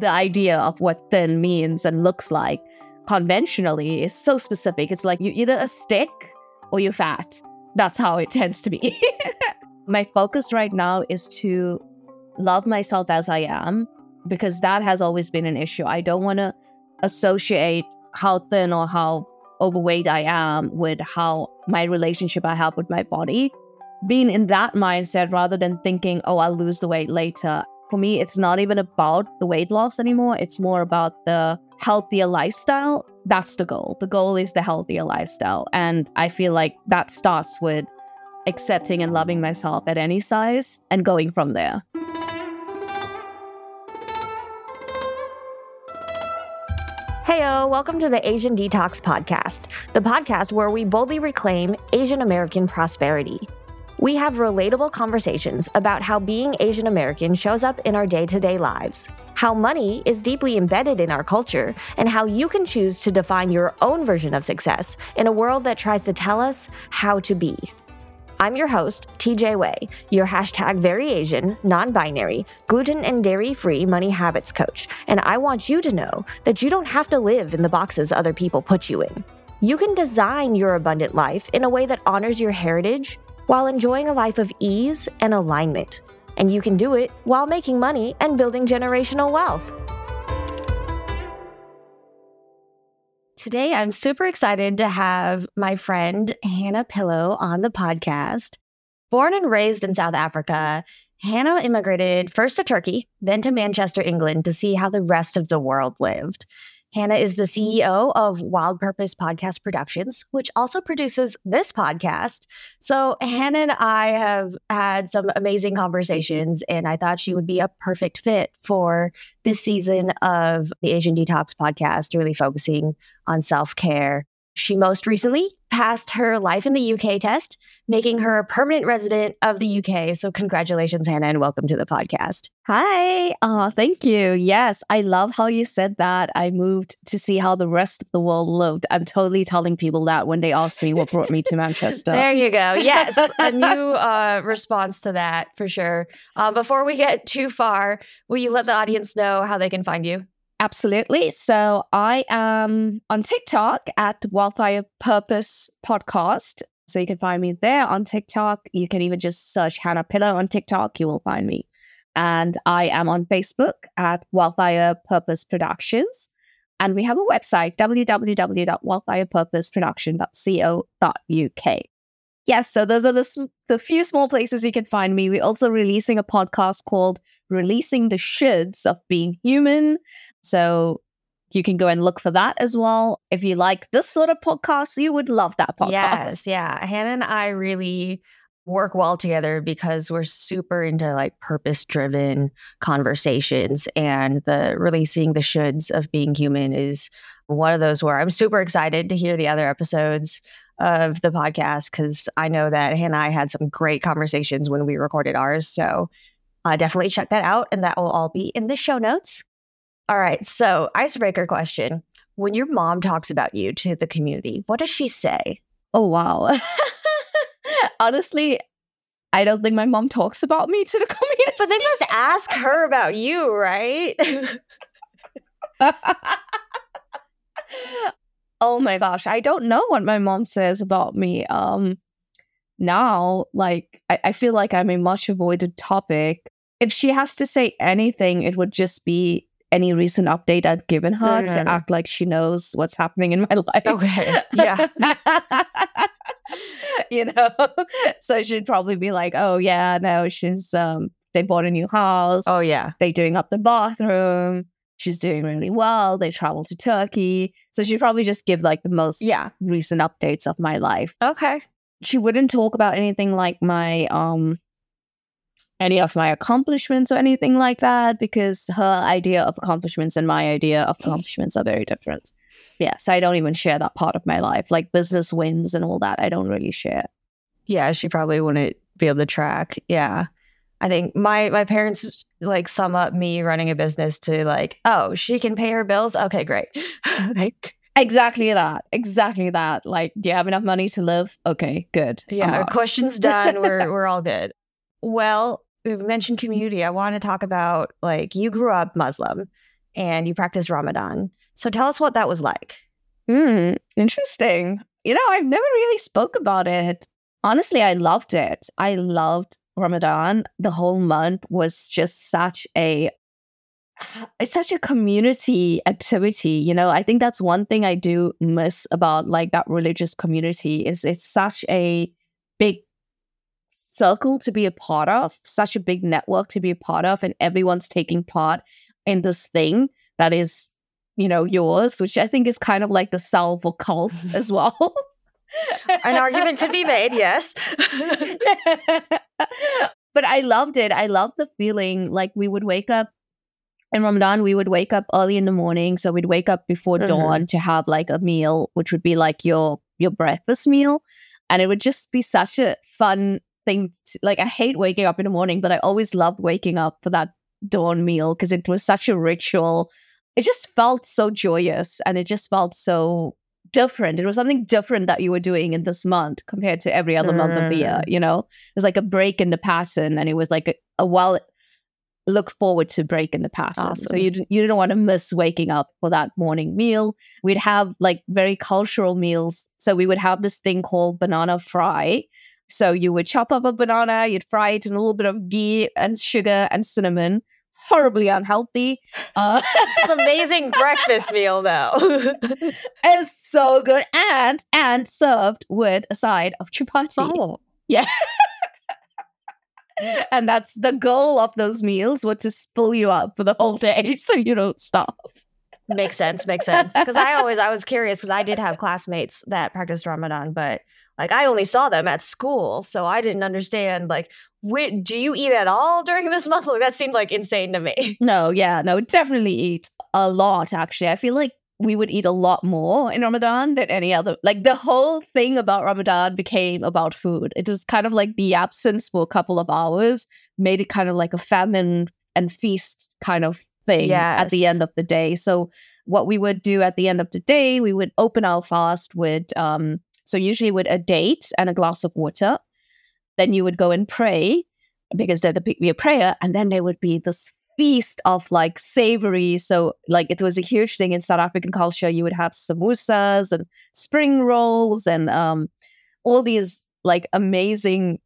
the idea of what thin means and looks like conventionally is so specific. It's like you either a stick or you're fat. That's how it tends to be. My focus right now is to love myself as I am because that has always been an issue. I don't want to associate how thin or how overweight I am with how my relationship I have with my body. Being in that mindset rather than thinking, oh, I'll lose the weight later. For me, it's not even about the weight loss anymore. It's more about the healthier lifestyle. That's the goal. The goal is the healthier lifestyle. And I feel like that starts with accepting and loving myself at any size and going from there. Heyo, welcome to the Asian Detox Podcast, the podcast where we boldly reclaim Asian American prosperity. We have relatable conversations about how being Asian American shows up in our day to day lives, how money is deeply embedded in our culture, and how you can choose to define your own version of success in a world that tries to tell us how to be. I'm your host, TJ Wei, your hashtag very Asian, non binary, gluten and dairy free money habits coach, and I want you to know that you don't have to live in the boxes other people put you in. You can design your abundant life in a way that honors your heritage while enjoying a life of ease and alignment. And you can do it while making money and building generational wealth. Today, I'm super excited to have my friend Hannah Pillow on the podcast. Born and raised in South Africa, Hannah immigrated first to Turkey, then to Manchester, England to see how the rest of the world lived. Hannah is the mm-hmm. CEO of Wild Purpose Podcast Productions, which also produces this podcast. So, Hannah and I have had some amazing conversations, and I thought she would be a perfect fit for this season of the Asian Detox podcast, really focusing on self care. She most recently passed her life in the UK test, making her a permanent resident of the UK. So, congratulations, Hannah, and welcome to the podcast. Hi. Oh, thank you. Yes, I love how you said that. I moved to see how the rest of the world lived. I'm totally telling people that when they ask me what brought me to Manchester. there you go. Yes, a new uh, response to that for sure. Uh, before we get too far, will you let the audience know how they can find you? Absolutely. So I am on TikTok at Wildfire Purpose Podcast. So you can find me there on TikTok. You can even just search Hannah Pillow on TikTok. You will find me. And I am on Facebook at Wildfire Purpose Productions. And we have a website, www.wildfirepurposeproduction.co.uk. Yes, so those are the, the few small places you can find me. We're also releasing a podcast called releasing the shoulds of being human. So you can go and look for that as well. If you like this sort of podcast, you would love that podcast. Yes, yeah. Hannah and I really work well together because we're super into like purpose driven conversations and the releasing the shoulds of being human is one of those where I'm super excited to hear the other episodes of the podcast because I know that Hannah and I had some great conversations when we recorded ours. So uh, definitely check that out, and that will all be in the show notes. All right, so icebreaker question. When your mom talks about you to the community, what does she say? Oh, wow. Honestly, I don't think my mom talks about me to the community. But they must ask her about you, right? oh my gosh, I don't know what my mom says about me. Um now, like I, I feel like I'm a much avoided topic. If she has to say anything, it would just be any recent update I've given her to act like she knows what's happening in my life. Okay. Yeah. you know? So she'd probably be like, oh yeah, no, she's um they bought a new house. Oh yeah. They're doing up the bathroom. She's doing really well. They traveled to Turkey. So she'd probably just give like the most yeah. recent updates of my life. Okay she wouldn't talk about anything like my um any of my accomplishments or anything like that because her idea of accomplishments and my idea of accomplishments are very different. Yeah, so I don't even share that part of my life, like business wins and all that. I don't really share. Yeah, she probably wouldn't be able to track. Yeah. I think my my parents like sum up me running a business to like, oh, she can pay her bills. Okay, great. like Exactly that. Exactly that. Like, do you have enough money to live? Okay, good. Yeah, our questions done. We're we're all good. Well, we've mentioned community. I want to talk about like you grew up Muslim and you practiced Ramadan. So tell us what that was like. Hmm, interesting. You know, I've never really spoke about it. Honestly, I loved it. I loved Ramadan. The whole month was just such a it's such a community activity you know i think that's one thing i do miss about like that religious community is it's such a big circle to be a part of such a big network to be a part of and everyone's taking part in this thing that is you know yours which i think is kind of like the salvo cults as well An argument could be made, yes. but I loved it. I loved the feeling like we would wake up in Ramadan, we would wake up early in the morning. So we'd wake up before mm-hmm. dawn to have like a meal, which would be like your your breakfast meal. And it would just be such a fun thing. To, like I hate waking up in the morning, but I always loved waking up for that dawn meal because it was such a ritual. It just felt so joyous and it just felt so different. It was something different that you were doing in this month compared to every other mm. month of the year. Mm. You know, it was like a break in the pattern, and it was like a, a well look forward to break in the pattern. Awesome. So you you didn't want to miss waking up for that morning meal. We'd have like very cultural meals. So we would have this thing called banana fry. So you would chop up a banana, you'd fry it in a little bit of ghee and sugar and cinnamon horribly unhealthy. Uh, it's amazing breakfast meal though. it's so good and and served with a side of chapati. Oh. Yeah. and that's the goal of those meals was to fill you up for the whole day so you don't stop. Makes sense. Makes sense. Because I always I was curious because I did have classmates that practiced Ramadan, but like I only saw them at school, so I didn't understand. Like, wait, do you eat at all during this month? Like, that seemed like insane to me. No, yeah, no, definitely eat a lot. Actually, I feel like we would eat a lot more in Ramadan than any other. Like the whole thing about Ramadan became about food. It was kind of like the absence for a couple of hours made it kind of like a famine and feast kind of thing yes. at the end of the day. So what we would do at the end of the day, we would open our fast with um so usually with a date and a glass of water. Then you would go and pray because there'd be a prayer, and then there would be this feast of like savory. So like it was a huge thing in South African culture. You would have samosas and spring rolls and um all these like amazing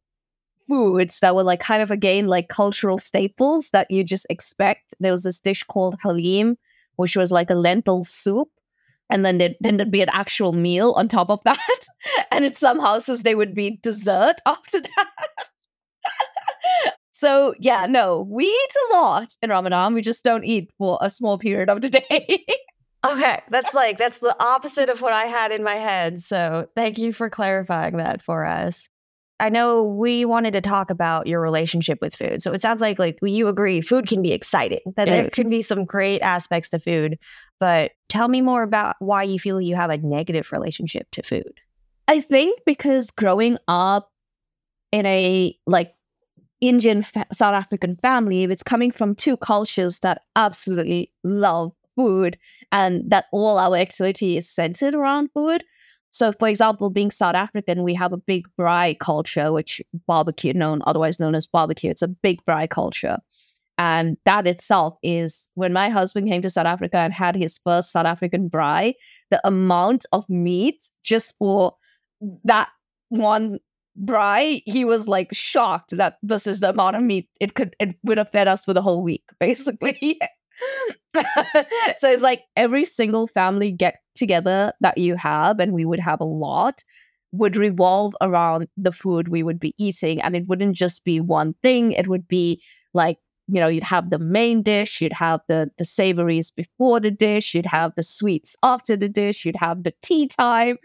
foods that were like kind of again like cultural staples that you just expect. There was this dish called halim, which was like a lentil soup. And then there, then there'd be an actual meal on top of that. and in some houses they would be dessert after that. so yeah, no, we eat a lot in Ramadan. We just don't eat for a small period of the day. okay, that's like that's the opposite of what I had in my head. So thank you for clarifying that for us. I know we wanted to talk about your relationship with food. So it sounds like like you agree food can be exciting. That there can be some great aspects to food, but tell me more about why you feel you have a negative relationship to food. I think because growing up in a like Indian fa- South African family, it's coming from two cultures that absolutely love food and that all our activity is centered around food. So, for example, being South African, we have a big braai culture, which barbecue, known otherwise known as barbecue. It's a big braai culture. And that itself is when my husband came to South Africa and had his first South African braai, the amount of meat just for that one braai, he was like shocked that this is the amount of meat it could it would have fed us for the whole week, basically. so it's like every single family get together that you have, and we would have a lot, would revolve around the food we would be eating. And it wouldn't just be one thing, it would be like, you know, you'd have the main dish, you'd have the the savories before the dish, you'd have the sweets after the dish, you'd have the tea time.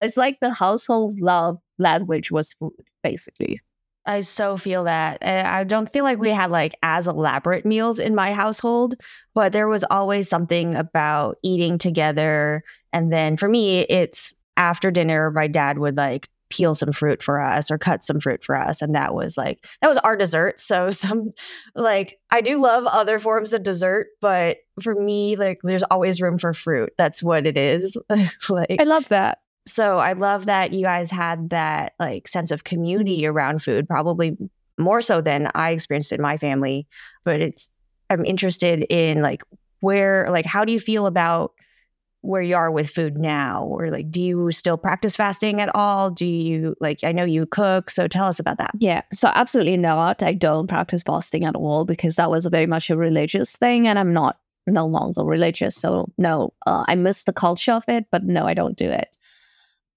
It's like the household love language was food, basically. I so feel that. I don't feel like we mm. had like as elaborate meals in my household, but there was always something about eating together. And then for me, it's after dinner, my dad would like peel some fruit for us or cut some fruit for us. And that was like, that was our dessert. So, some like, I do love other forms of dessert, but for me, like, there's always room for fruit. That's what it is. like, I love that. So I love that you guys had that like sense of community around food, probably more so than I experienced in my family. But it's I'm interested in like where like how do you feel about where you are with food now? Or like do you still practice fasting at all? Do you like i know you cook so tell us about that. Yeah so absolutely not. I don't practice fasting at all because that was very much a religious thing and i'm not no longer religious so no uh, i miss the culture of it but no i don't do it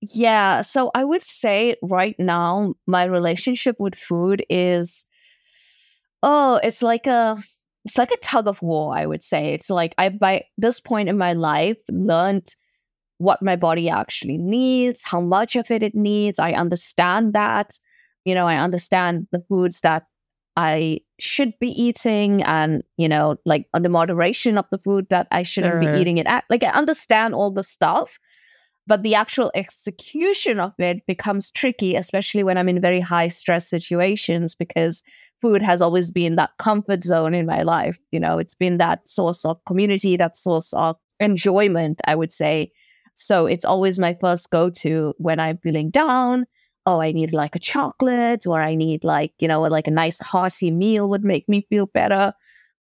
yeah so i would say right now my relationship with food is oh it's like a it's like a tug of war, I would say. It's like I by this point in my life learned what my body actually needs, how much of it it needs. I understand that. You know, I understand the foods that I should be eating and, you know, like on the moderation of the food that I shouldn't be eating it at. Like I understand all the stuff but the actual execution of it becomes tricky especially when i'm in very high stress situations because food has always been that comfort zone in my life you know? It's been that source of community that source of enjoyment i would say. So it's always my first go to when i'm feeling down. Oh i need like a chocolate or i need like you know like a nice hearty meal would make me feel better.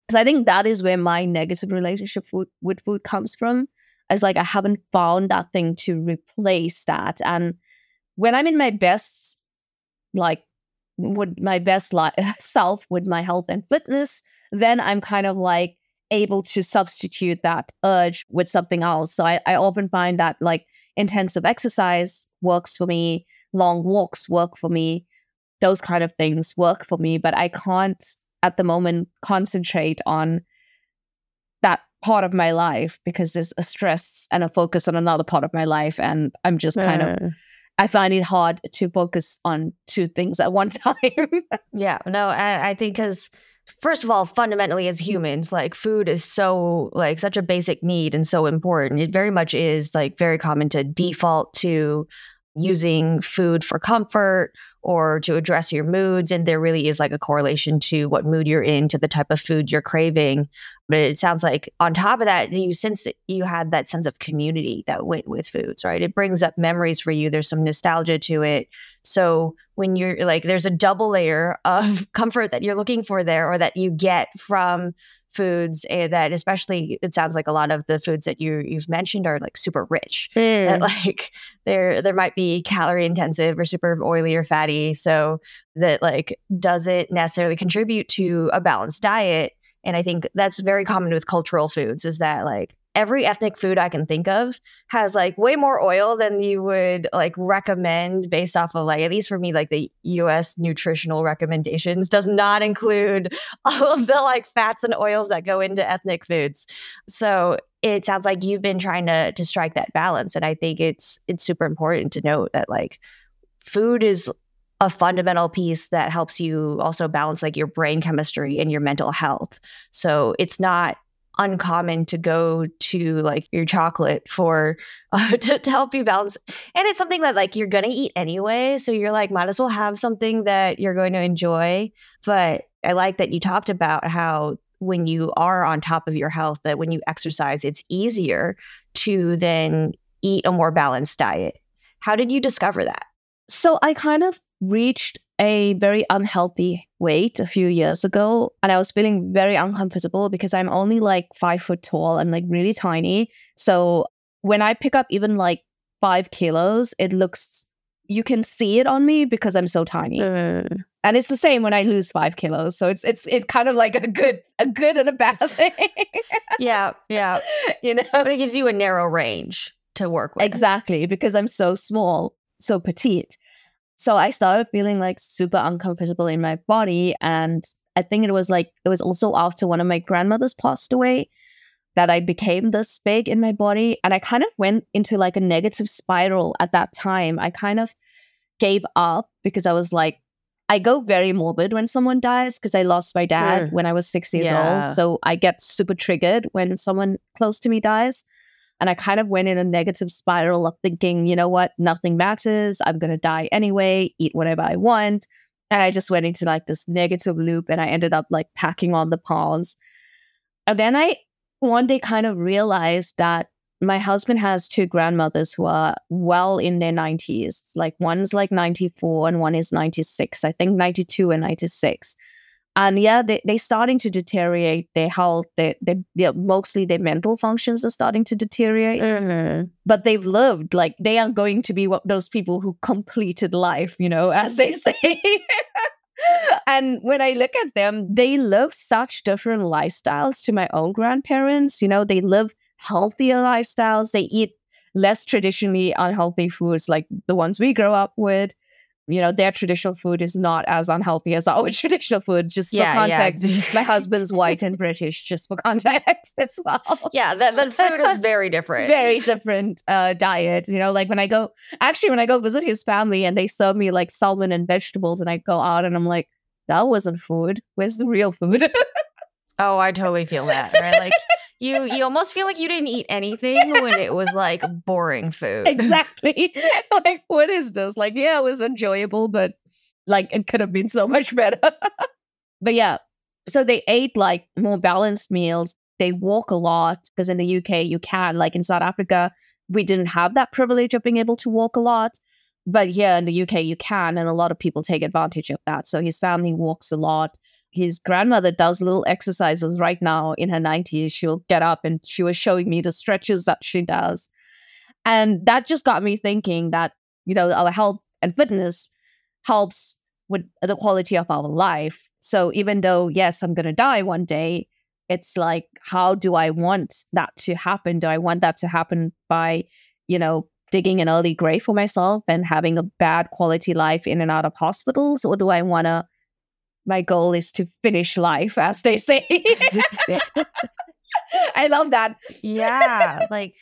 Because i think that is where my negative relationship with food comes from as like I haven't found that thing to replace that. And when I'm in my best, like with my best li- self with my health and fitness, then I'm kind of like able to substitute that urge with something else. So I, I often find that like intensive exercise works for me, long walks work for me, those kind of things work for me, but I can't at the moment concentrate on that part of my life because there's a stress and a focus on another part of my life and i'm just kind of i find it hard to focus on two things at one time. Yeah no i, I think because first of all fundamentally as humans like food is so like such a basic need and so important. It very much is like very common to default to using food for comfort or to address your moods. And there really is like a correlation to what mood you're in, to the type of food you're craving. But it sounds like on top of that, you sense that you had that sense of community that went with foods, right? It brings up memories for you. There's some nostalgia to it. So when you're like, there's a double layer of comfort that you're looking for there or that you get from foods eh, that especially it sounds like a lot of the foods that you you've mentioned are like super rich mm. that like there there might be calorie intensive or super oily or fatty so that like doesn't necessarily contribute to a balanced diet and i think that's very common with cultural foods is that like every ethnic food I can think of has like way more oil than you would like recommend based off of like at least for me like the US nutritional recommendations does not include all of the like fats and oils that go into ethnic foods. So it sounds like you've been trying to to strike that balance and I think it's it's super important to note that like food is a fundamental piece that helps you also balance like your brain chemistry and your mental health. So it's not uncommon to go to like your chocolate for uh, to, to help you balance and it's something that like you're gonna eat anyway so you're like might as well have something that you're going to enjoy but i like that you talked about how when you are on top of your health that when you exercise it's easier to then eat a more balanced diet. How did you discover that? So i kind of reached a very unhealthy weight a few years ago and I was feeling very uncomfortable because I'm only like five foot tall and like really tiny. So when I pick up even like five kilos, it looks you can see it on me because I'm so tiny. Mm. And it's the same when I lose five kilos. So it's it's it's kind of like a good a good and a bad thing. yeah, yeah. You know? But it gives you a narrow range to work with. Exactly, because I'm so small, so petite. So I started feeling like super uncomfortable in my body. And I think it was like, it was also after one of my grandmothers passed away that I became this big in my body. And I kind of went into like a negative spiral at that time. I kind of gave up because I was like, I go very morbid when someone dies because I lost my dad mm. when I was six years yeah. old. So I get super triggered when someone close to me dies. And I kind of went in a negative spiral of thinking, you know what, nothing matters. I'm going to die anyway, eat whatever I want. And I just went into like this negative loop and I ended up like packing on the pounds. And then I one day kind of realized that my husband has two grandmothers who are well in their 90s. Like one's like 94 and one is 96. I think 92 and 96. And yeah, they they starting to deteriorate their health. They they yeah, mostly their mental functions are starting to deteriorate. Mm-hmm. But they've lived like they are going to be what those people who completed life, you know, as they say. and when I look at them, they live such different lifestyles to my own grandparents. You know, they live healthier lifestyles. They eat less traditionally unhealthy foods like the ones we grow up with you know, their traditional food is not as unhealthy as our traditional food. Just Yeah, for context, yeah. my husband's white and British, just for context as well. Yeah, the, the food is very different. Very different uh, diet. You know, like when I go, actually, when I go visit his family and they serve me like salmon and vegetables, and I go out and I'm like, that wasn't food. Where's the real food? Oh, I totally feel that. Right? Like you you almost feel like you didn't eat anything when it was like boring food. exactly. like, what is this? Like, yeah, it was enjoyable, but like it could have been so much better. but yeah, so they ate like more balanced meals. They walk a lot because in the UK you can. Like in South Africa, we didn't have that privilege of being able to walk a lot. But here in the UK, you can, and a lot of people take advantage of that. So his family walks a lot. His grandmother does little exercises right now in her 90s. She'll get up and she was showing me the stretches that she does. And that just got me thinking that, you know, our health and fitness helps with the quality of our life. So even though, yes, I'm going to die one day, it's like, how do I want that to happen? Do I want that to happen by, you know, digging an early grave for myself and having a bad quality life in and out of hospitals? Or do I want to, my goal is to finish life, as they say? I love that. yeah, like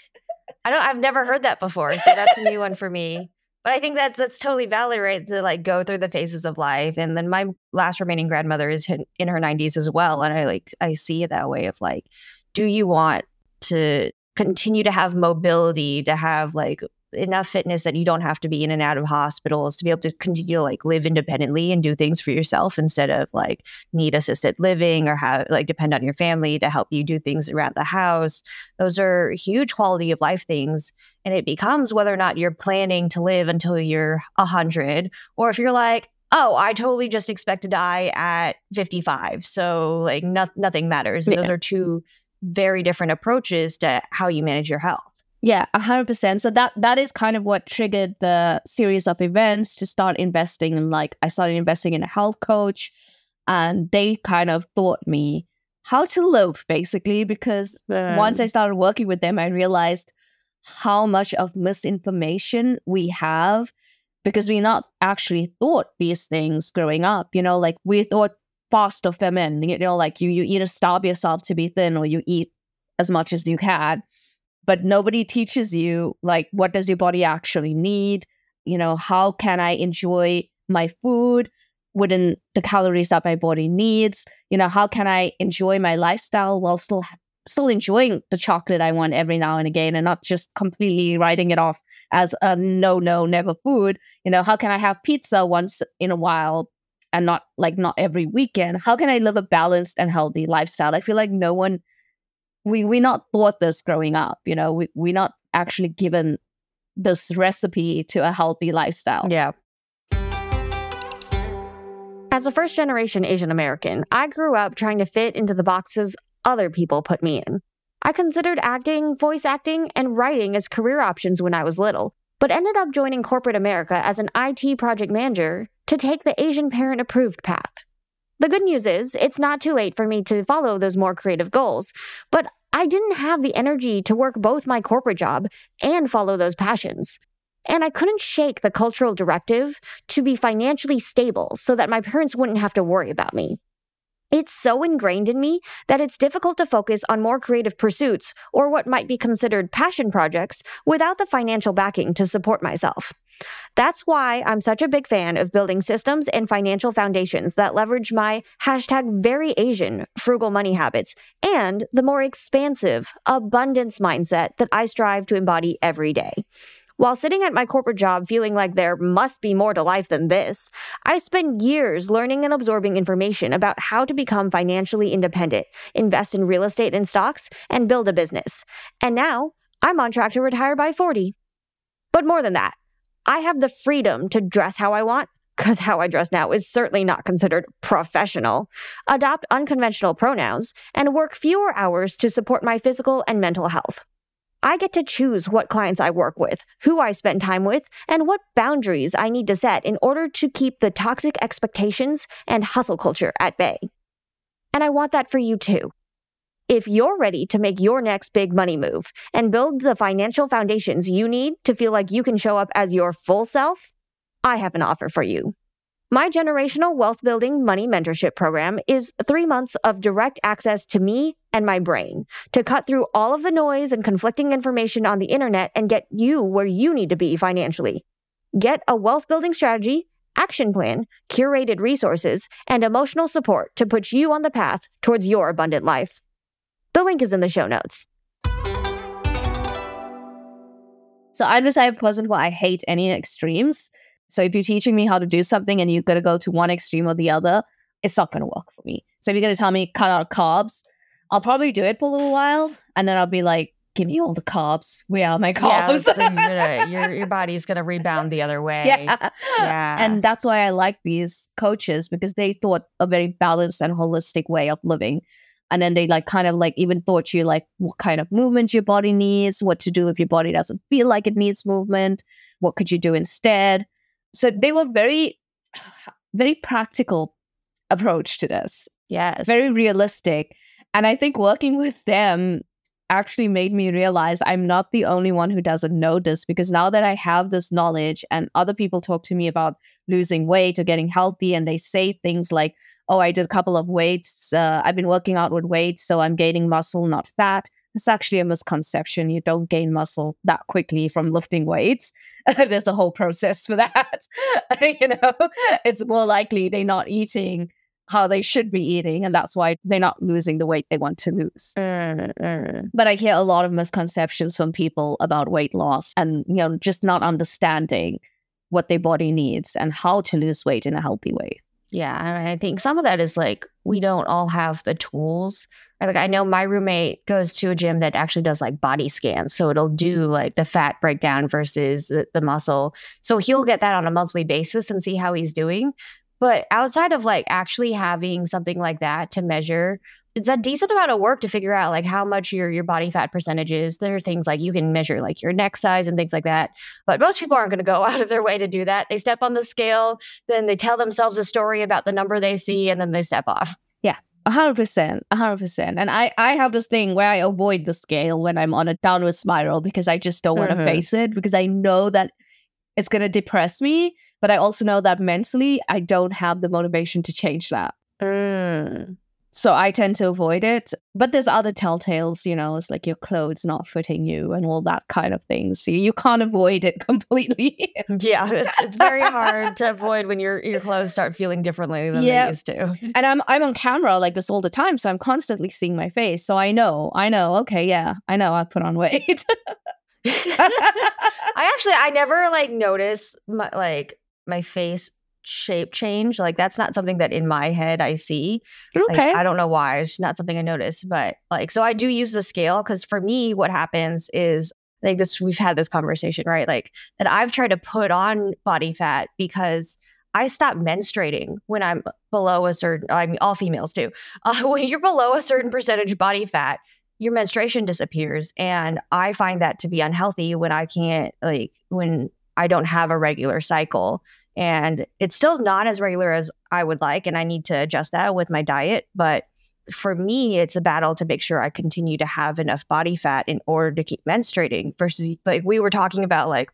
I don't I've never heard that before, so that's a new one for me. But I think that's that's totally valid, right? To like go through the phases of life, and then my last remaining grandmother is in, her nineties as well, and I like I see it that way of like, do you want to continue to have mobility, to have like enough fitness that you don't have to be in and out of hospitals, to be able to continue to like live independently and do things for yourself instead of like need assisted living or have like depend on your family to help you do things around the house. Those are huge quality of life things. And it becomes whether or not you're planning to live until you're 100, or if you're like, oh, I totally just expect to die at 55. So, like, no- nothing matters. And those are two very different approaches to how you manage your health. Yeah, a hundred percent. So that that is kind of what triggered the series of events to start investing in. Like, I started investing in a health coach, and they kind of taught me how to live, basically. Because once I started working with them, I realized how much of misinformation we have because we're not actually thought these things growing up. You know, like we thought fast or feminine. You know, like you you either starve yourself to be thin or you eat as much as you can but nobody teaches you like what does your body actually need? You know how can i enjoy my food within the calories that my body needs? You know how can i enjoy my lifestyle while still still enjoying the chocolate i want every now and again and not just completely writing it off as a no no never food? You know how can i have pizza once in a while and not like not every weekend? How can i live a balanced and healthy lifestyle? I feel like no one we we not thought this growing up you know we we not actually given this recipe to a healthy lifestyle Yeah. As a first generation Asian American, I grew up trying to fit into the boxes other people put me in. I considered acting, voice acting, and writing as career options when I was little, but ended up joining corporate America as an IT project manager to take the Asian parent approved path. The good news is, it's not too late for me to follow those more creative goals, but I didn't have the energy to work both my corporate job and follow those passions. And I couldn't shake the cultural directive to be financially stable so that my parents wouldn't have to worry about me. It's so ingrained in me that it's difficult to focus on more creative pursuits or what might be considered passion projects without the financial backing to support myself. That's why I'm such a big fan of building systems and financial foundations that leverage my hashtag very Asian frugal money habits and the more expansive abundance mindset that I strive to embody every day. While sitting at my corporate job feeling like there must be more to life than this, I spent years learning and absorbing information about how to become financially independent, invest in real estate and stocks, and build a business. And now I'm on track to retire by 40. But more than that, I have the freedom to dress how I want, because how I dress now is certainly not considered professional, adopt unconventional pronouns, and work fewer hours to support my physical and mental health. I get to choose what clients I work with, who I spend time with, and what boundaries I need to set in order to keep the toxic expectations and hustle culture at bay. And I want that for you too. If you're ready to make your next big money move and build the financial foundations you need to feel like you can show up as your full self, I have an offer for you. My generational wealth building money mentorship program is three months of direct access to me and my brain to cut through all of the noise and conflicting information on the internet and get you where you need to be financially. Get a wealth building strategy, action plan, curated resources, and emotional support to put you on the path towards your abundant life. The link is in the show notes. So I'm just type of person who I hate any extremes. So if you're teaching me how to do something and you're going to go to one extreme or the other, it's not going to work for me. So if you're going to tell me cut out carbs, I'll probably do it for a little while and then I'll be like, give me all the carbs. Where are my carbs? Yeah, so gonna, your, your body's going to rebound the other way. Yeah. Yeah. And that's why I like these coaches because they thought a very balanced and holistic way of living. And then they like kind of like even taught you like what kind of movement your body needs, what to do if your body doesn't feel like it needs movement, what could you do instead. So they were very, very practical approach to this. yes. Very realistic. And I think working with them actually made me realize I'm not the only one who doesn't know this because now that I have this knowledge and other people talk to me about losing weight or getting healthy and they say things like, oh, I did a couple of weights, uh, I've been working out with weights, so I'm gaining muscle, not fat. It's actually a misconception. You don't gain muscle that quickly from lifting weights. There's a whole process for that. you know, it's more likely they're not eating how they should be eating, and that's why they're not losing the weight they want to lose. Mm, mm. But I hear a lot of misconceptions from people about weight loss and you know just not understanding what their body needs and how to lose weight in a healthy way. Yeah, and I think some of that is like we don't all have the tools. Like I know my roommate goes to a gym that actually does like body scans, so it'll do mm. like the fat breakdown versus the, the muscle. So he'll get that on a monthly basis and see how he's doing. But outside of like actually having something like that to measure, it's a decent amount of work to figure out like how much your your body fat percentage is. There are things like you can measure like your neck size and things like that. But most people aren't going to go out of their way to do that. They step on the scale, then they tell themselves a story about the number they see, and then they step off. Yeah. A hundred percent, a hundred percent. And I, I have this thing where I avoid the scale when I'm on a downward spiral because I just don't want to Mhm. face it because I know that it's gonna depress me. But I also know that mentally I don't have the motivation to change that. Mm. So I tend to avoid it. But there's other telltales, you know, it's like your clothes not fitting you and all that kind of things. So you can't avoid it completely. Yeah, it's it's very hard to avoid when your your clothes start feeling differently than Yeah. they used to. and I'm I'm on camera like this all the time, so I'm constantly seeing my face. So I know, I know, okay, yeah, I know I put on weight. I actually I never like notice my like my face shape change. Like that's not something that in my head I see. Like, okay. I don't know why. It's not something I notice. But like so I do use the scale because for me what happens is like this we've had this conversation, right? Like that I've tried to put on body fat because I stop menstruating when I'm below a certain I mean all females do. Uh, when you're below a certain percentage body fat, your menstruation disappears and i find that to be unhealthy when i can't like when i don't have a regular cycle and it's still not as regular as i would like and i need to adjust that with my diet but for me it's a battle to make sure i continue to have enough body fat in order to keep menstruating versus like we were talking about like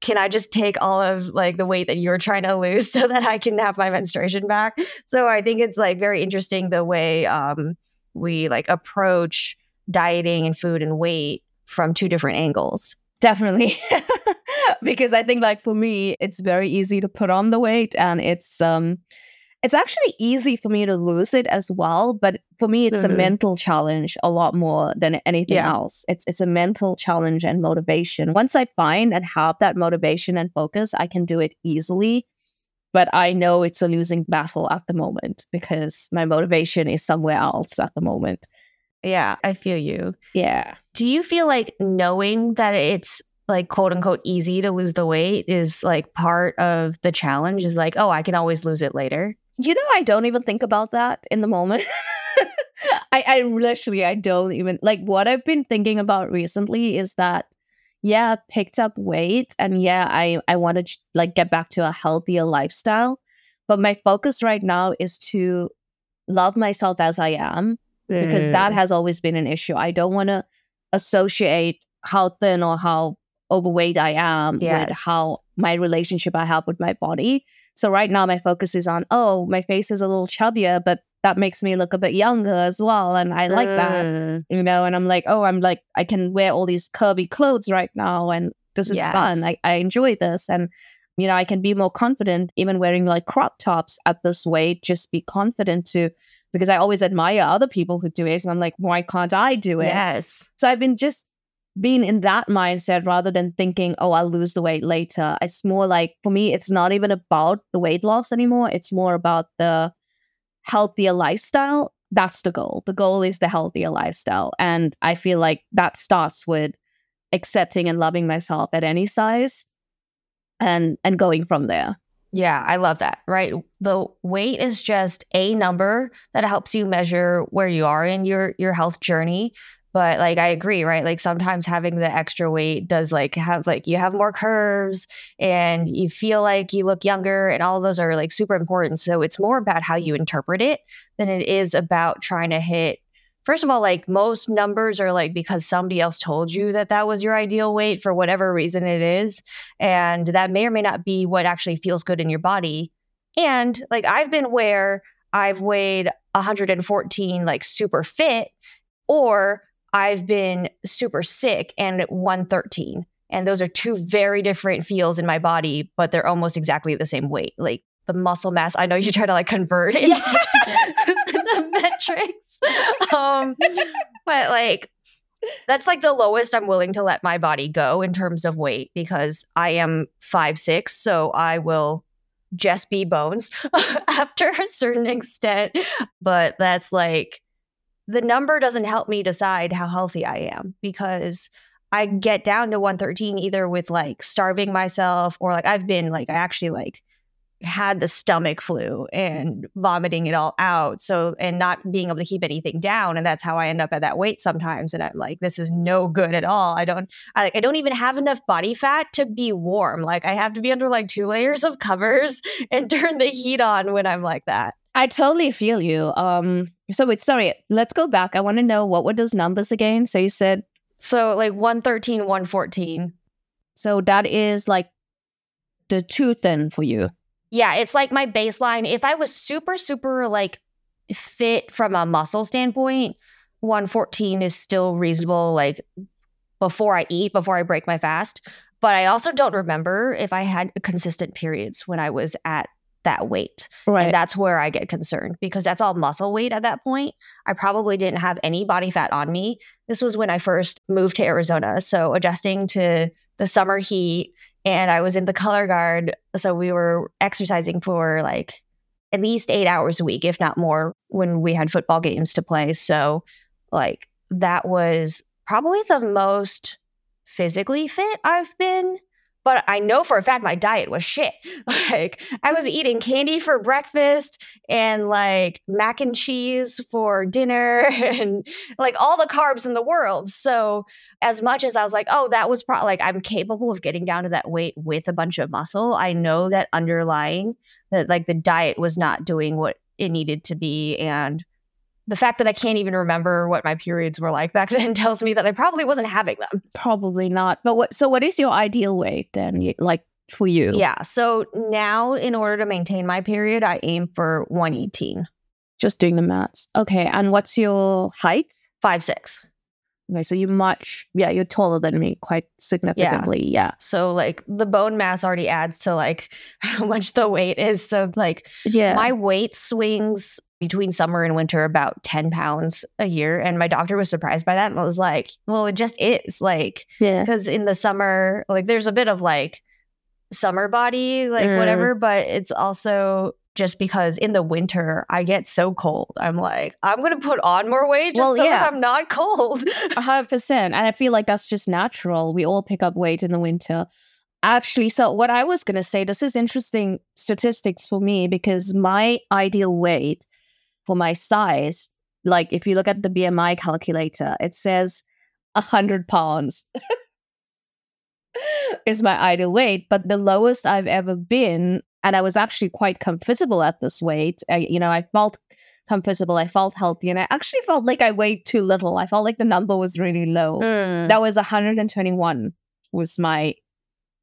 can i just take all of like the weight that you're trying to lose so that i can have my menstruation back so i think it's like very interesting the way um we like approach dieting and food and weight from two different angles. Definitely. because I think like for me, it's very easy to put on the weight and it's um it's actually easy for me to lose it as well. But for me, it's Mhm. a mental challenge a lot more than anything Yeah. else. It's it's a mental challenge and motivation. Once I find and have that motivation and focus, I can do it easily. But I know it's a losing battle at the moment because my motivation is somewhere else at the moment. Yeah, I feel you. Yeah. Do you feel like knowing that it's like quote unquote easy to lose the weight is like part of the challenge is like, oh, I can always lose it later. You know, I don't even think about that in the moment. I, I literally, I don't even like what I've been thinking about recently is that, yeah, I picked up weight and yeah, I, I want to like get back to a healthier lifestyle. But my focus right now is to love myself as I am because that mm. has always been an issue. I don't want to associate how thin or how overweight I am Yes. with how my relationship I have with my body. So right now my focus is on, oh, my face is a little chubbier, but that makes me look a bit younger as well. And I like that, Mm, you know, and I'm like, oh, I'm like, I can wear all these curvy clothes right now. And this is fun. I, I enjoy this. And, you know, I can be more confident even wearing like crop tops at this weight, just be confident to, because I always admire other people who do it. And I'm like, why can't I do it? Yes. So I've been just being in that mindset rather than thinking, oh, I'll lose the weight later. It's more like for me, it's not even about the weight loss anymore. It's more about the healthier lifestyle. That's the goal. The goal is the healthier lifestyle. And I feel like that starts with accepting and loving myself at any size and and going from there. Yeah, I love that. Right. The weight is just a number that helps you measure where you are in your your health journey. But like I agree, right? Like sometimes having the extra weight does like have like you have more curves and you feel like you look younger and all those are like super important. So it's more about how you interpret it than it is about trying to hit First of all, like most numbers are like because somebody else told you that that was your ideal weight for whatever reason it is. And that may or may not be what actually feels good in your body. And like I've been where I've weighed 114, like super fit, or I've been super sick and at 113. And those are two very different feels in my body, but they're almost exactly the same weight. Like the muscle mass, I know you try to like convert it into the metrics. Um, but like that's like the lowest I'm willing to let my body go in terms of weight because I am five six, so I will just be bones after a certain extent. But that's like the number doesn't help me decide how healthy I am because I get down to 113 either with like starving myself or like I've been like I actually like had the stomach flu and vomiting it all out. So, and not being able to keep anything down. And that's how I end up at that weight sometimes. And I'm like, this is no good at all. I don't, I like, I don't even have enough body fat to be warm. Like, I have to be under like two layers of covers and turn the heat on when I'm like that. I totally feel you. Um so wait, sorry, let's go back. I want to know what were those numbers again? So you said So, like 113, 114. so that is like the too thin for you. Yeah, it's like my baseline. If I was super, super like fit from a muscle standpoint, 114 is still reasonable, like before I eat, before I break my fast. But I also don't remember if I had consistent periods when I was at that weight. Right. And that's where I get concerned because that's all muscle weight at that point. I probably didn't have any body fat on me. This was when I first moved to Arizona. So adjusting to the summer heat and I was in the color guard. So we were exercising for like at least eight hours a week, if not more, when we had football games to play. So, like, that was probably the most physically fit I've been. But I know for a fact my diet was shit. Like, I was eating candy for breakfast and like mac and cheese for dinner and like all the carbs in the world. So, as much as I was like, oh, that was probably like I'm capable of getting down to that weight with a bunch of muscle, I know that underlying that like the diet was not doing what it needed to be. And the fact that I can't even remember what my periods were like back then tells me that I probably wasn't having them. Probably not. But what so what is your ideal weight then? Like for you? Yeah. So now, in order to maintain my period, I aim for 118, Just doing the maths. Okay. And what's your height? five, six. Okay, so you're much yeah, you're taller than me quite significantly. Yeah. So, like, the bone mass already adds to like how much the weight is. So, like, Yeah. My weight swings between summer and winter about 10 pounds a year. And my doctor was surprised by that and was like, well, it just is. Like, yeah. because in the summer, like, there's a bit of like summer body, like, Mm. whatever, but it's also just because in the winter I get so cold. I'm like, I'm gonna put on more weight just Well, so yeah. that I'm not cold. A hundred percent. And I feel like that's just natural. We all pick up weight in the winter. Actually, so what I was gonna say, this is interesting statistics for me because my ideal weight for my size, like if you look at the BMI calculator, it says a hundred pounds is my ideal weight. But the lowest I've ever been, and I was actually quite comfortable at this weight. I, you know, I felt comfortable, I felt healthy, and I actually felt like I weighed too little. I felt like the number was really low. Mm. That was 121 was my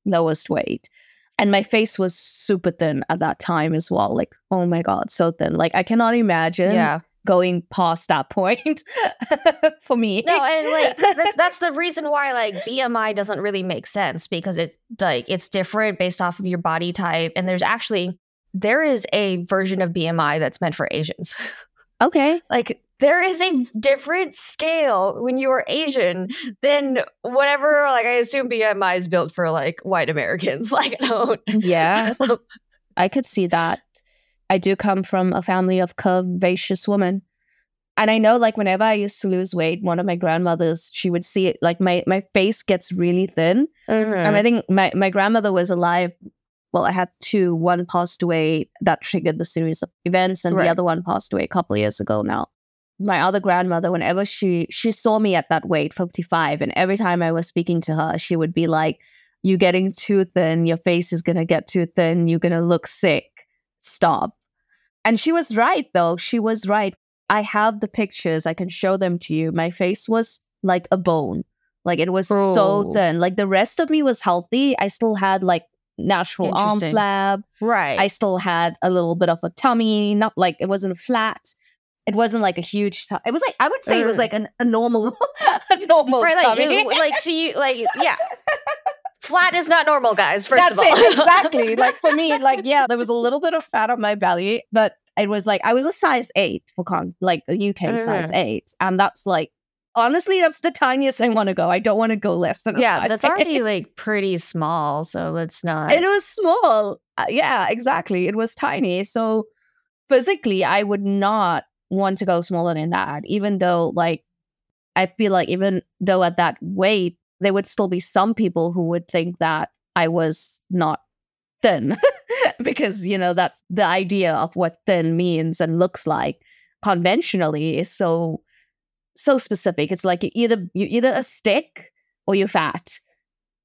lowest weight. And my face was super thin at that time as well. Like, oh my God, so thin. Like, I cannot imagine yeah. going past that point for me. No, and like that's, that's the reason why like BMI doesn't really make sense because it's like it's different based off of your body type, and there's actually there is a version of BMI that's meant for Asians. okay. like there is a different scale when you are Asian than whatever. Like I assume BMI is built for like white Americans. Like I don't. Yeah. I could see that. I do come from a family of curvaceous women. And I know like whenever I used to lose weight, one of my grandmothers, she would see it like my my face gets really thin. And I mm-hmm. think my, my grandmother was alive. Well, I had two. One passed away that triggered the series of events, and Right. the other one passed away a couple of years ago now. My other grandmother, whenever she she saw me at that weight, 55, and every time I was speaking to her, she would be like, You're getting too thin, your face is gonna get too thin, you're gonna look sick. Stop. And she was right though. She was right. I have the pictures, I can show them to you. My face was like a bone. Like it was so Oh. thin. Like the rest of me was healthy. I still had like natural arm flab. right. I still had a little bit of a tummy, not like it wasn't flat. It wasn't like a huge. It was like I would say it was Mm. like an, a normal, a normal right, like, you- like you like yeah. Flat is not normal, guys. First That's of all, it, exactly. like for me, like yeah, there was a little bit of fat on my belly, but it was like I was a size eight for con, like a UK size Mm. eight, and that's like honestly, that's the tiniest I want to go. I don't want to go less than a yeah, size that's eight. already like pretty small. So let's not. It was small. Uh, yeah, exactly. It was tiny. So physically, I would not want to go smaller than that, even though, like, I feel like even though at that weight, there would still be some people who would think that I was not thin because, you know, that's the idea of what thin means and looks like conventionally is so so specific it's like you either you either a stick or you're fat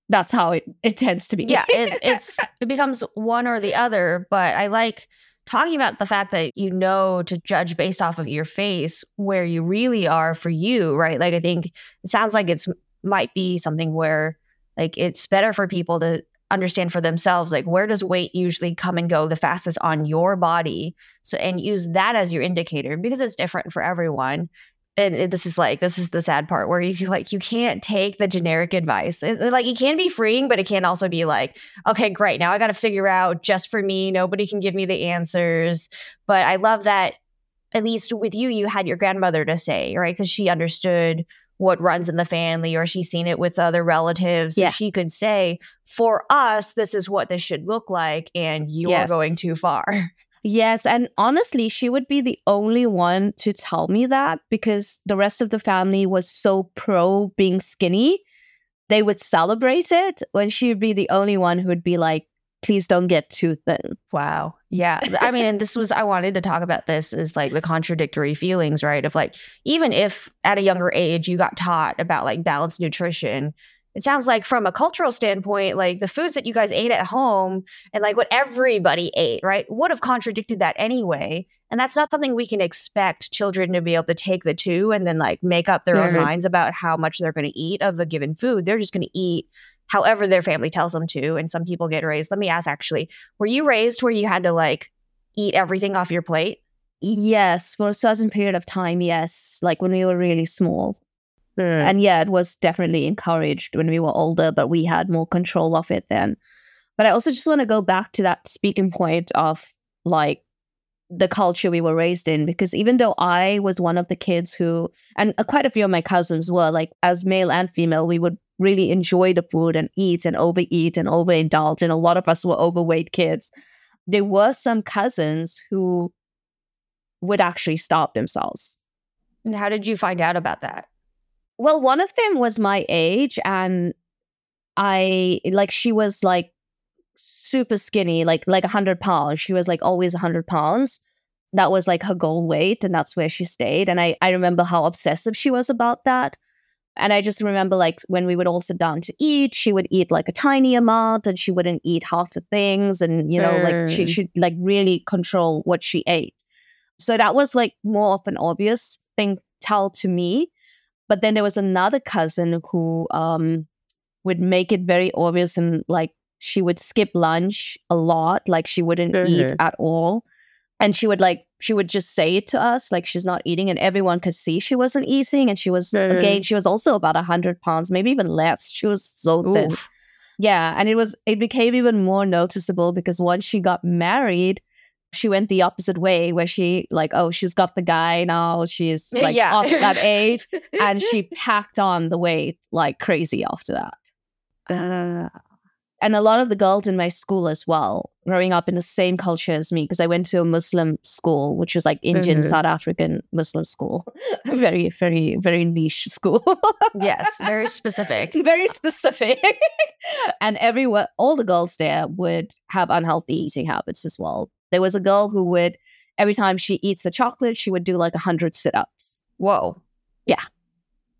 that's how it, it tends to be yeah, it's it's it becomes one or the other. But I like talking about the fact that you know to judge based off of your face where you really are for you, right? Like I think it sounds like it's might be something where like it's better for people to understand for themselves like where does weight usually come and go the fastest on your body so and use that as your indicator because it's different for everyone and this is like this is the sad part where you like you can't take the generic advice It- like it can be freeing but it can also be like okay great now i got to figure out just for me nobody can give me the answers but i love that at least with you you had your grandmother to say right because she understood what runs in the family or she's seen it with other relatives Yeah. she could say for us this is what this should look like and you're Yes. going too far Yes, and honestly, she would be the only one to tell me that because the rest of the family was so pro being skinny. They would celebrate it when she would be the only one who would be like, please don't get too thin. Wow. Yeah. I mean, and this was, I wanted to talk about this is like the contradictory feelings, right? Of like, even if at a younger age you got taught about like balanced nutrition, it sounds like from a cultural standpoint, like the foods that you guys ate at home and like what everybody ate, right, would have contradicted that anyway. And that's not something we can expect children to be able to take the two and then like make up their own Mhm. minds about how much they're going to eat of a given food. They're just going to eat however their family tells them to. And some people get raised. Let me ask actually, were you raised where you had to like eat everything off your plate? Yes, for a certain period of time, yes, like when we were really small. Hmm. And yeah, it was definitely encouraged when we were older, but we had more control of it then. But I also just want to go back to that speaking point of like the culture we were raised in, because even though I was one of the kids who, and uh, quite a few of my cousins were like, as male and female, we would really enjoy the food and eat and overeat and overindulge. And a lot of us were overweight kids. there were some cousins who would actually starve themselves. And how did you find out about that? Well, one of them was my age, and I like she was like super skinny, like like a hundred pounds. She was like always a hundred pounds. That was like her goal weight, and that's where she stayed. And I I remember how obsessive she was about that. And I just remember like when we would all sit down to eat, she would eat like a tiny amount and she wouldn't eat half the things. And, you know, like she Mm. should like really control what she ate. So that was like more of an obvious thing tell to me. But then there was another cousin who um would make it very obvious and like she would skip lunch a lot, like she wouldn't eat Mhm. at all. And she would like she would just say it to us like she's not eating and everyone could see she wasn't eating and she was Mhm. again she was also about a hundred pounds maybe even less she was so thin Oof. yeah and it was it became even more noticeable because once she got married she went the opposite way where she like oh she's got the guy now she's like Yeah. off that age and she packed on the weight like crazy after that Uh, and a lot of the girls in my school as well, growing up in the same culture as me, because I went to a Muslim school, which was like Indian, Mhm. South African Muslim school. very, very, very niche school. yes, very specific. very specific. and everyone, all the girls there would have unhealthy eating habits as well. There was a girl who would, every time she eats a chocolate, she would do like a hundred sit-ups. Whoa. Yeah.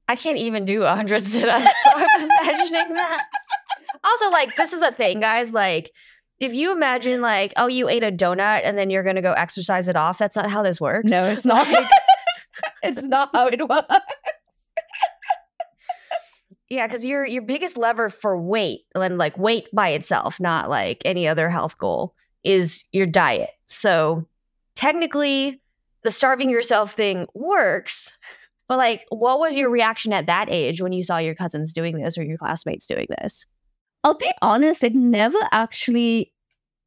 I can't even do a hundred sit-ups. So I'm imagining that. Also, like, this is a thing, guys. Like, if you imagine, like, oh, you ate a donut and then you're gonna go exercise it off, that's not how this works. No, it's not. Like- it's not how it works. Yeah, because your your biggest lever for weight and like weight by itself, not like any other health goal, is your diet. So technically, the starving yourself thing works. But like, what was your reaction at that age when you saw your cousins doing this or your classmates doing this? I'll be honest, it never actually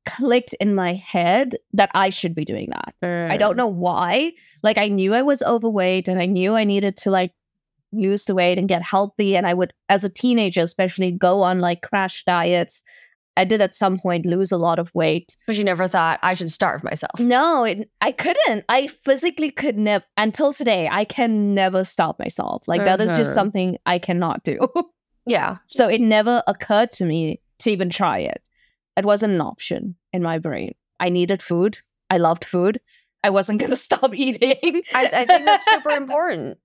clicked in my head that I should be doing that. I don't mm. know why. Like I knew I was overweight and I knew I needed to like lose the weight and get healthy and I would as a teenager especially go on like crash diets. I did at some point lose a lot of weight. But you never thought I should starve myself. No, it, I couldn't. I physically could never until today. I can never stop myself. Like that is just Mhm. something I cannot do. Yeah. So it never occurred to me to even try it. It wasn't an option in my brain. I needed food. I loved food. I wasn't going to stop eating. I, I think that's super important.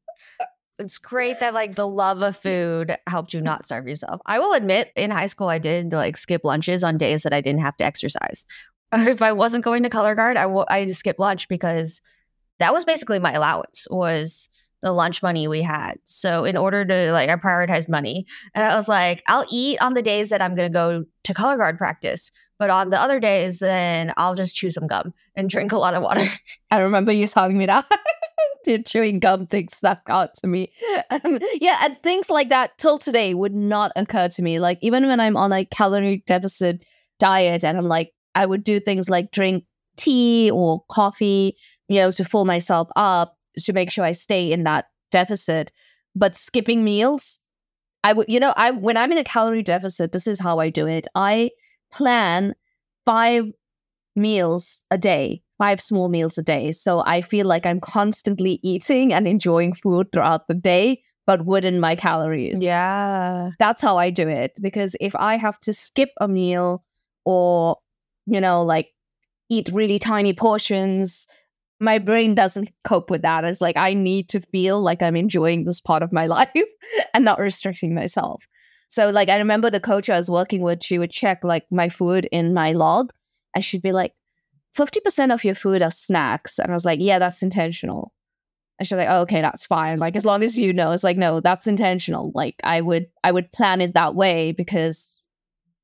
It's great that like the love of food helped you not starve yourself. I will admit, in high school, I did like skip lunches on days that I didn't have to exercise. If I wasn't going to color guard, I w- I just skipped lunch because that was basically my allowance was the lunch money we had. So in order to like, I prioritized money, and I was like, I'll eat on the days that I'm going to go to color guard practice, but on the other days, then I'll just chew some gum and drink a lot of water. I remember you telling me that. the chewing gum thing stuck out to me. Um, yeah, and things like that till today would not occur to me. Like even when I'm on a calorie deficit diet and I'm like, I would do things like drink tea or coffee, you know, to fill myself up to make sure I stay in that deficit. But skipping meals, I would, you know, I when I'm in a calorie deficit, this is how I do it. I plan five meals a day, five small meals a day. So I feel like I'm constantly eating and enjoying food throughout the day, but within my calories. Yeah. That's how I do it. Because if I have to skip a meal or, you know, like eat really tiny portions, my brain doesn't cope with that. It's like I need to feel like I'm enjoying this part of my life and not restricting myself. So like I remember the coach I was working with, she would check like my food in my log and she'd be like, 50% of your food are snacks. And I was like, yeah, that's intentional. And she's like, oh, okay, that's fine. Like as long as you know, it's like, no, that's intentional. Like I would I would plan it that way because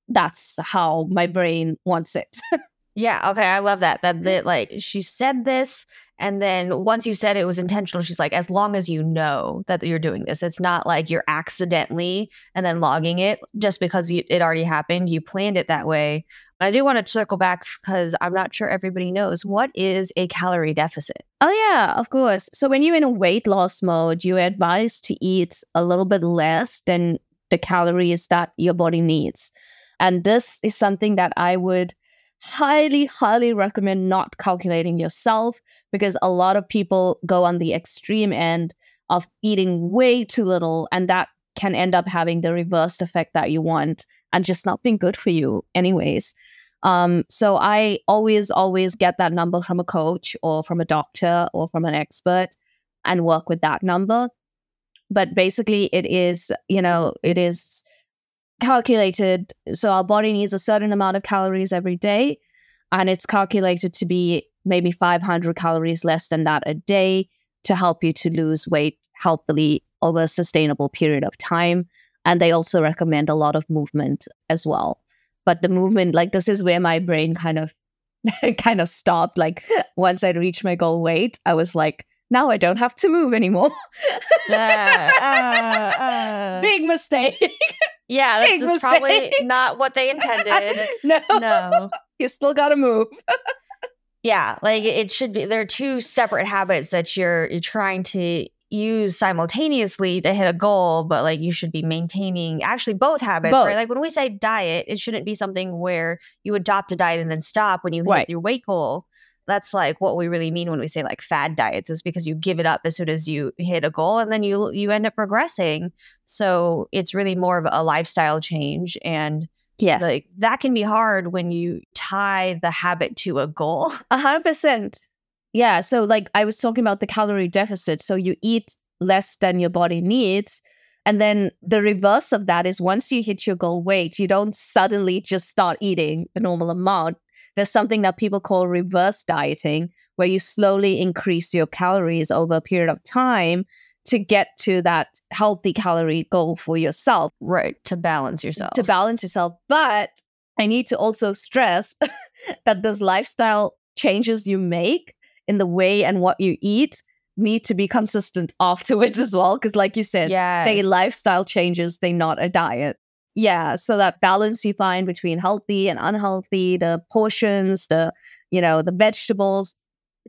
that's how my brain wants it. Yeah. Okay. I love that. That mm. that like she said this, and then once you said it was intentional, she's like, as long as you know that you're doing this, it's not like you're accidentally and then logging it just because you, it already happened. You planned it that way. I do want to circle back because I'm not sure everybody knows what is a calorie deficit. Oh, yeah, of course. So, when you're in a weight loss mode, you're advised to eat a little bit less than the calories that your body needs. And this is something that I would highly, highly recommend not calculating yourself because a lot of people go on the extreme end of eating way too little, and that can end up having the reverse effect that you want and just not being good for you, anyways. Um, so I always, always get that number from a coach or from a doctor or from an expert and work with that number. But basically, it is, you know, it is calculated. So our body needs a certain amount of calories every day, and it's calculated to be maybe 500 calories less than that a day to help you to lose weight healthily over a sustainable period of time. And they also recommend a lot of movement as well. But the movement, like this is where my brain kind of kind of stopped. Like once I reached my goal weight, I was like, now I don't have to move anymore. uh, uh, uh. Big mistake. Yeah, this is probably not what they intended. no, no, you still got to move. yeah, like it should be. There are two separate habits that you're you're trying to use simultaneously to hit a goal, but like you should be maintaining actually both habits, both. right? Like when we say diet, it shouldn't be something where you adopt a diet and then stop when you hit right. your weight goal that's like what we really mean when we say like fad diets is because you give it up as soon as you hit a goal and then you you end up progressing so it's really more of a lifestyle change and yes. like that can be hard when you tie the habit to a goal. A hundred percent. Yeah so like i was talking about the calorie deficit. So you eat less than your body needs and then the reverse of that is once you hit your goal weight, you don't suddenly just start eating the normal amount. There's something that people call reverse dieting, where you slowly increase your calories over a period of time to get to that healthy calorie goal for yourself. Right. To balance yourself. To balance yourself. But I need to also stress that those lifestyle changes you make in the way and what you eat need to be consistent afterwards as well. Because, like you said, yes. they lifestyle changes, they not a diet yeah so that balance you find between healthy and unhealthy the portions the you know the vegetables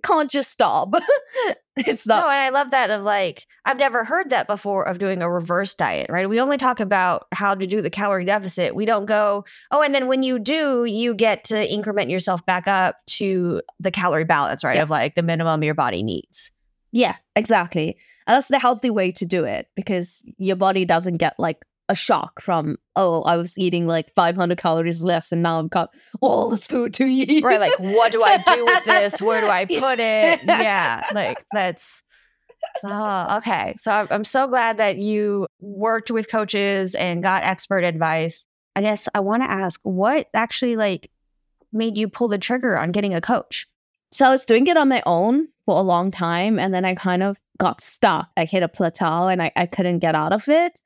can't just stop it's not no and i love that of like i've never heard that before of doing a reverse diet right we only talk about how to do the calorie deficit we don't go oh and then when you do you get to increment yourself back up to the calorie balance right yeah. of like the minimum your body needs yeah exactly and that's the healthy way to do it because your body doesn't get like a shock from oh I was eating like 500 calories less and now I've got all this food to eat. Right, like what do I do with this? Where do I put it? Yeah, like that's oh okay. So I'm so glad that you worked with coaches and got expert advice. I guess I want to ask what actually like made you pull the trigger on getting a coach? So I was doing it on my own for a long time and then I kind of got stuck. I hit a plateau and I, I couldn't get out of it.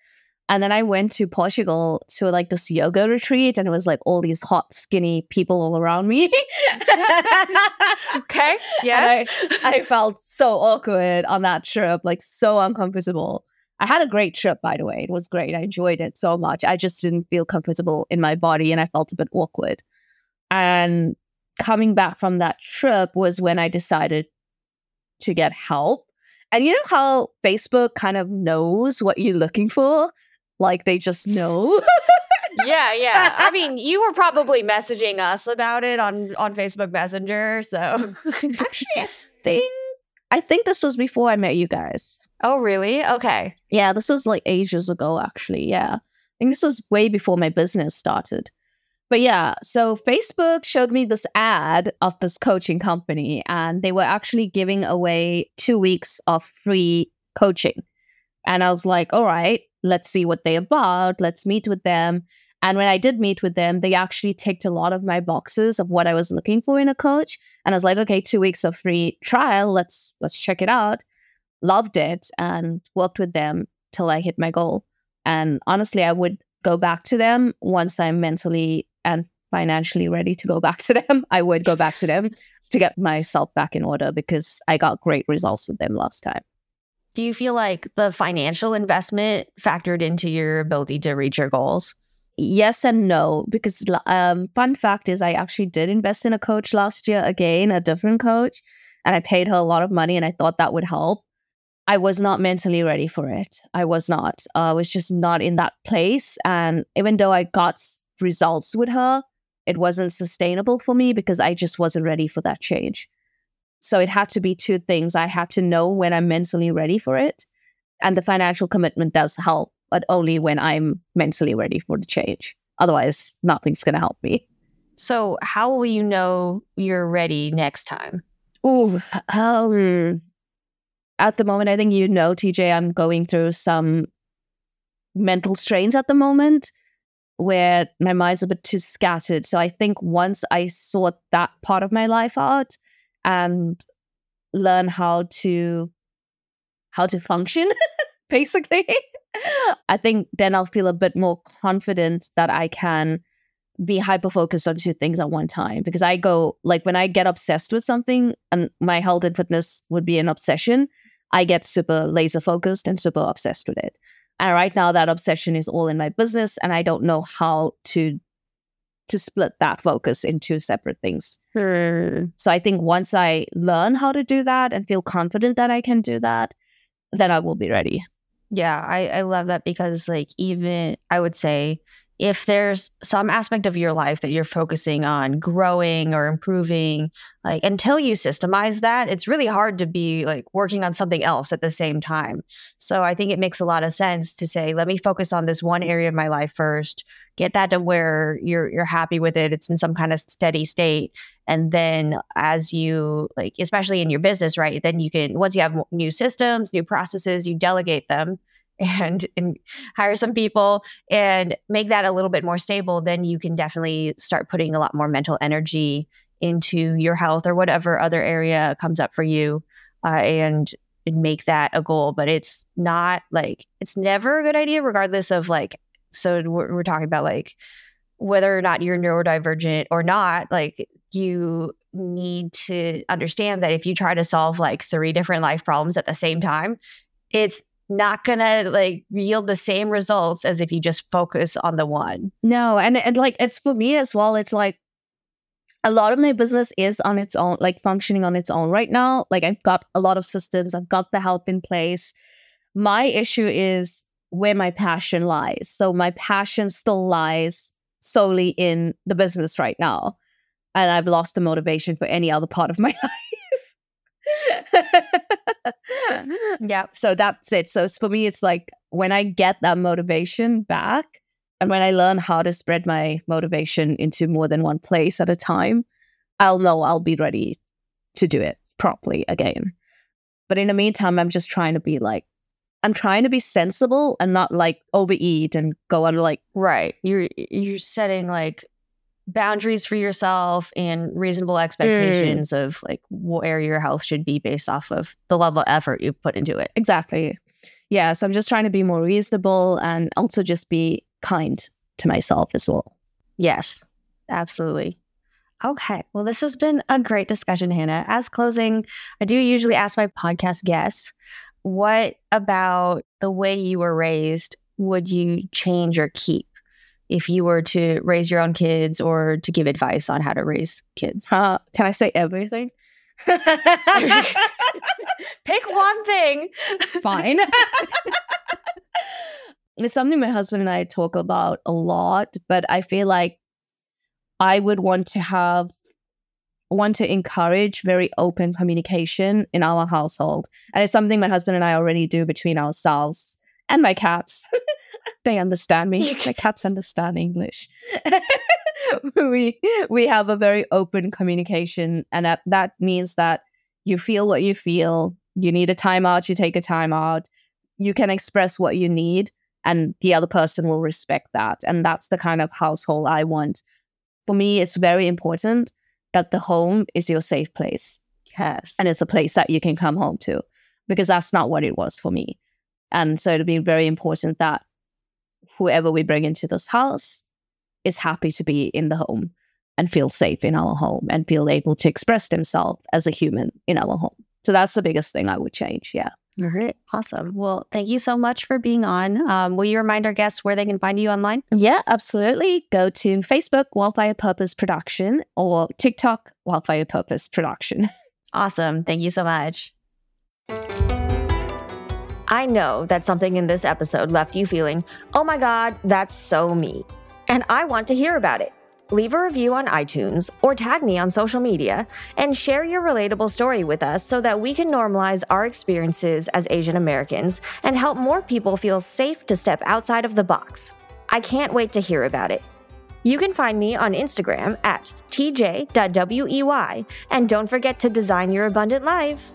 And then I went to Portugal to like this yoga retreat, and it was like all these hot, skinny people all around me. okay. Yes. I, I, felt so awkward on that trip, like so uncomfortable. I had a great trip, by the way. It was great. I enjoyed it so much. I just didn't feel comfortable in my body and I felt a bit awkward. And coming back from that trip was when I decided to get help. And you know how Facebook kind of knows what you're looking for? like they just know. yeah, yeah. I mean, you were probably messaging us about it on on Facebook Messenger, so actually I think I think this was before I met you guys. Oh, really? Okay. Yeah, this was like ages ago actually. Yeah. I think this was way before my business started. But yeah, so Facebook showed me this ad of this coaching company, and they were actually giving away two weeks of free coaching. And I was like, all right, let's see what they're about. Let's meet with them. And when I did meet with them, they actually ticked a lot of my boxes of what I was looking for in a coach. And I was like, okay, two weeks of free trial. Let's let's check it out. Loved it and worked with them till I hit my goal. And honestly, I would go back to them once I'm mentally and financially ready to go back to them. I would go back to them to get myself back in order because I got great results with them last time. Do you feel like the financial investment factored into your ability to reach your goals? Yes and no, because um, fun fact is I actually did invest in a coach last year again, a different coach, and I paid her a lot of money, and I thought that would help. I was not mentally ready for it. I was not. Uh, I was just not in that place, and even though I got results with her, it wasn't sustainable for me because I just wasn't ready for that change. So it had to be two things. I had to know when I'm mentally ready for it. And the financial commitment does help, but only when I'm mentally ready for the change. Otherwise, nothing's going to help me. So, how will you know you're ready next time? Ooh, um, at the moment, I think you know, TJ, I'm going through some mental strains at the moment where my mind's a bit too scattered. So I think once I sort that part of my life out and learn how to how to function, basically, I think then I'll feel a bit more confident that I can be hyper focused on two things at one time. Because I go like when I get obsessed with something, and my health and fitness would be an obsession, I get super laser focused and super obsessed with it. And right now that obsession is all in my business and I don't know how to to split that focus into separate things. Hmm. So I think once I learn how to do that and feel confident that I can do that, then I will be ready. Yeah, I, I love that because, like, even I would say if there's some aspect of your life that you're focusing on growing or improving like until you systemize that it's really hard to be like working on something else at the same time. So i think it makes a lot of sense to say let me focus on this one area of my life first get that to where you're you're happy with it it's in some kind of steady state and then as you like especially in your business right then you can once you have new systems new processes you delegate them and, and hire some people and make that a little bit more stable, then you can definitely start putting a lot more mental energy into your health or whatever other area comes up for you uh, and, and make that a goal. But it's not like, it's never a good idea, regardless of like, so we're, we're talking about like whether or not you're neurodivergent or not, like you need to understand that if you try to solve like three different life problems at the same time, it's not gonna like yield the same results as if you just focus on the one. No, and and like it's for me as well. It's like a lot of my business is on its own, like functioning on its own right now. Like I've got a lot of systems, I've got the help in place. My issue is where my passion lies. So my passion still lies solely in the business right now. And I've lost the motivation for any other part of my life. yeah. So that's it. So for me, it's like when I get that motivation back and when I learn how to spread my motivation into more than one place at a time, I'll know I'll be ready to do it properly again. But in the meantime, I'm just trying to be like, I'm trying to be sensible and not like overeat and go on like right. You're you're setting like boundaries for yourself and reasonable Mm. expectations mm. of like where your health should be based off of the level of effort you put into it. Exactly. Yeah. So I'm just trying to be more reasonable and also just be kind to myself as well. Yes, absolutely. Okay. Well, this has been a great discussion, Hannah. As closing, I do usually ask my podcast guests, what about the way you were raised would you change or keep? If you were to raise your own kids or to give advice on how to raise kids? Uh, can I say everything? Pick one thing. Fine. it's something my husband and I talk about a lot, but I feel like I would want to have want to encourage very open communication in our household. And it's something my husband and I already do between ourselves and my cats. they understand me. My cats understand English. we we have a very open communication, and that, that means that you feel what you feel. You need a timeout, you take a timeout. You can express what you need, and the other person will respect that. And that's the kind of household I want. For me, it's very important that the home is your safe place. Yes. And it's a place that you can come home to because that's not what it was for me. And so it'd be very important that whoever we bring into this house is happy to be in the home and feel safe in our home and feel able to express themselves as a human in our home. So that's the biggest thing I would change. Yeah. All right. Awesome. Well, thank you so much for being on. Um, will you remind our guests where they can find you online? Yeah, absolutely. Go to Facebook, Wild Purpose Production, or TikTok, Wild Purpose Production. Awesome. Thank you so much. I know that something in this episode left you feeling, oh my God, that's so me. And I want to hear about it. leave a review on iTunes, or tag me on social media and share your relatable story with us so that we can normalize our experiences as Asian Americans and help more people feel safe to step outside of the box. I can't wait to hear about it. You can find me on Instagram at tj.wei and don't forget to design your abundant life.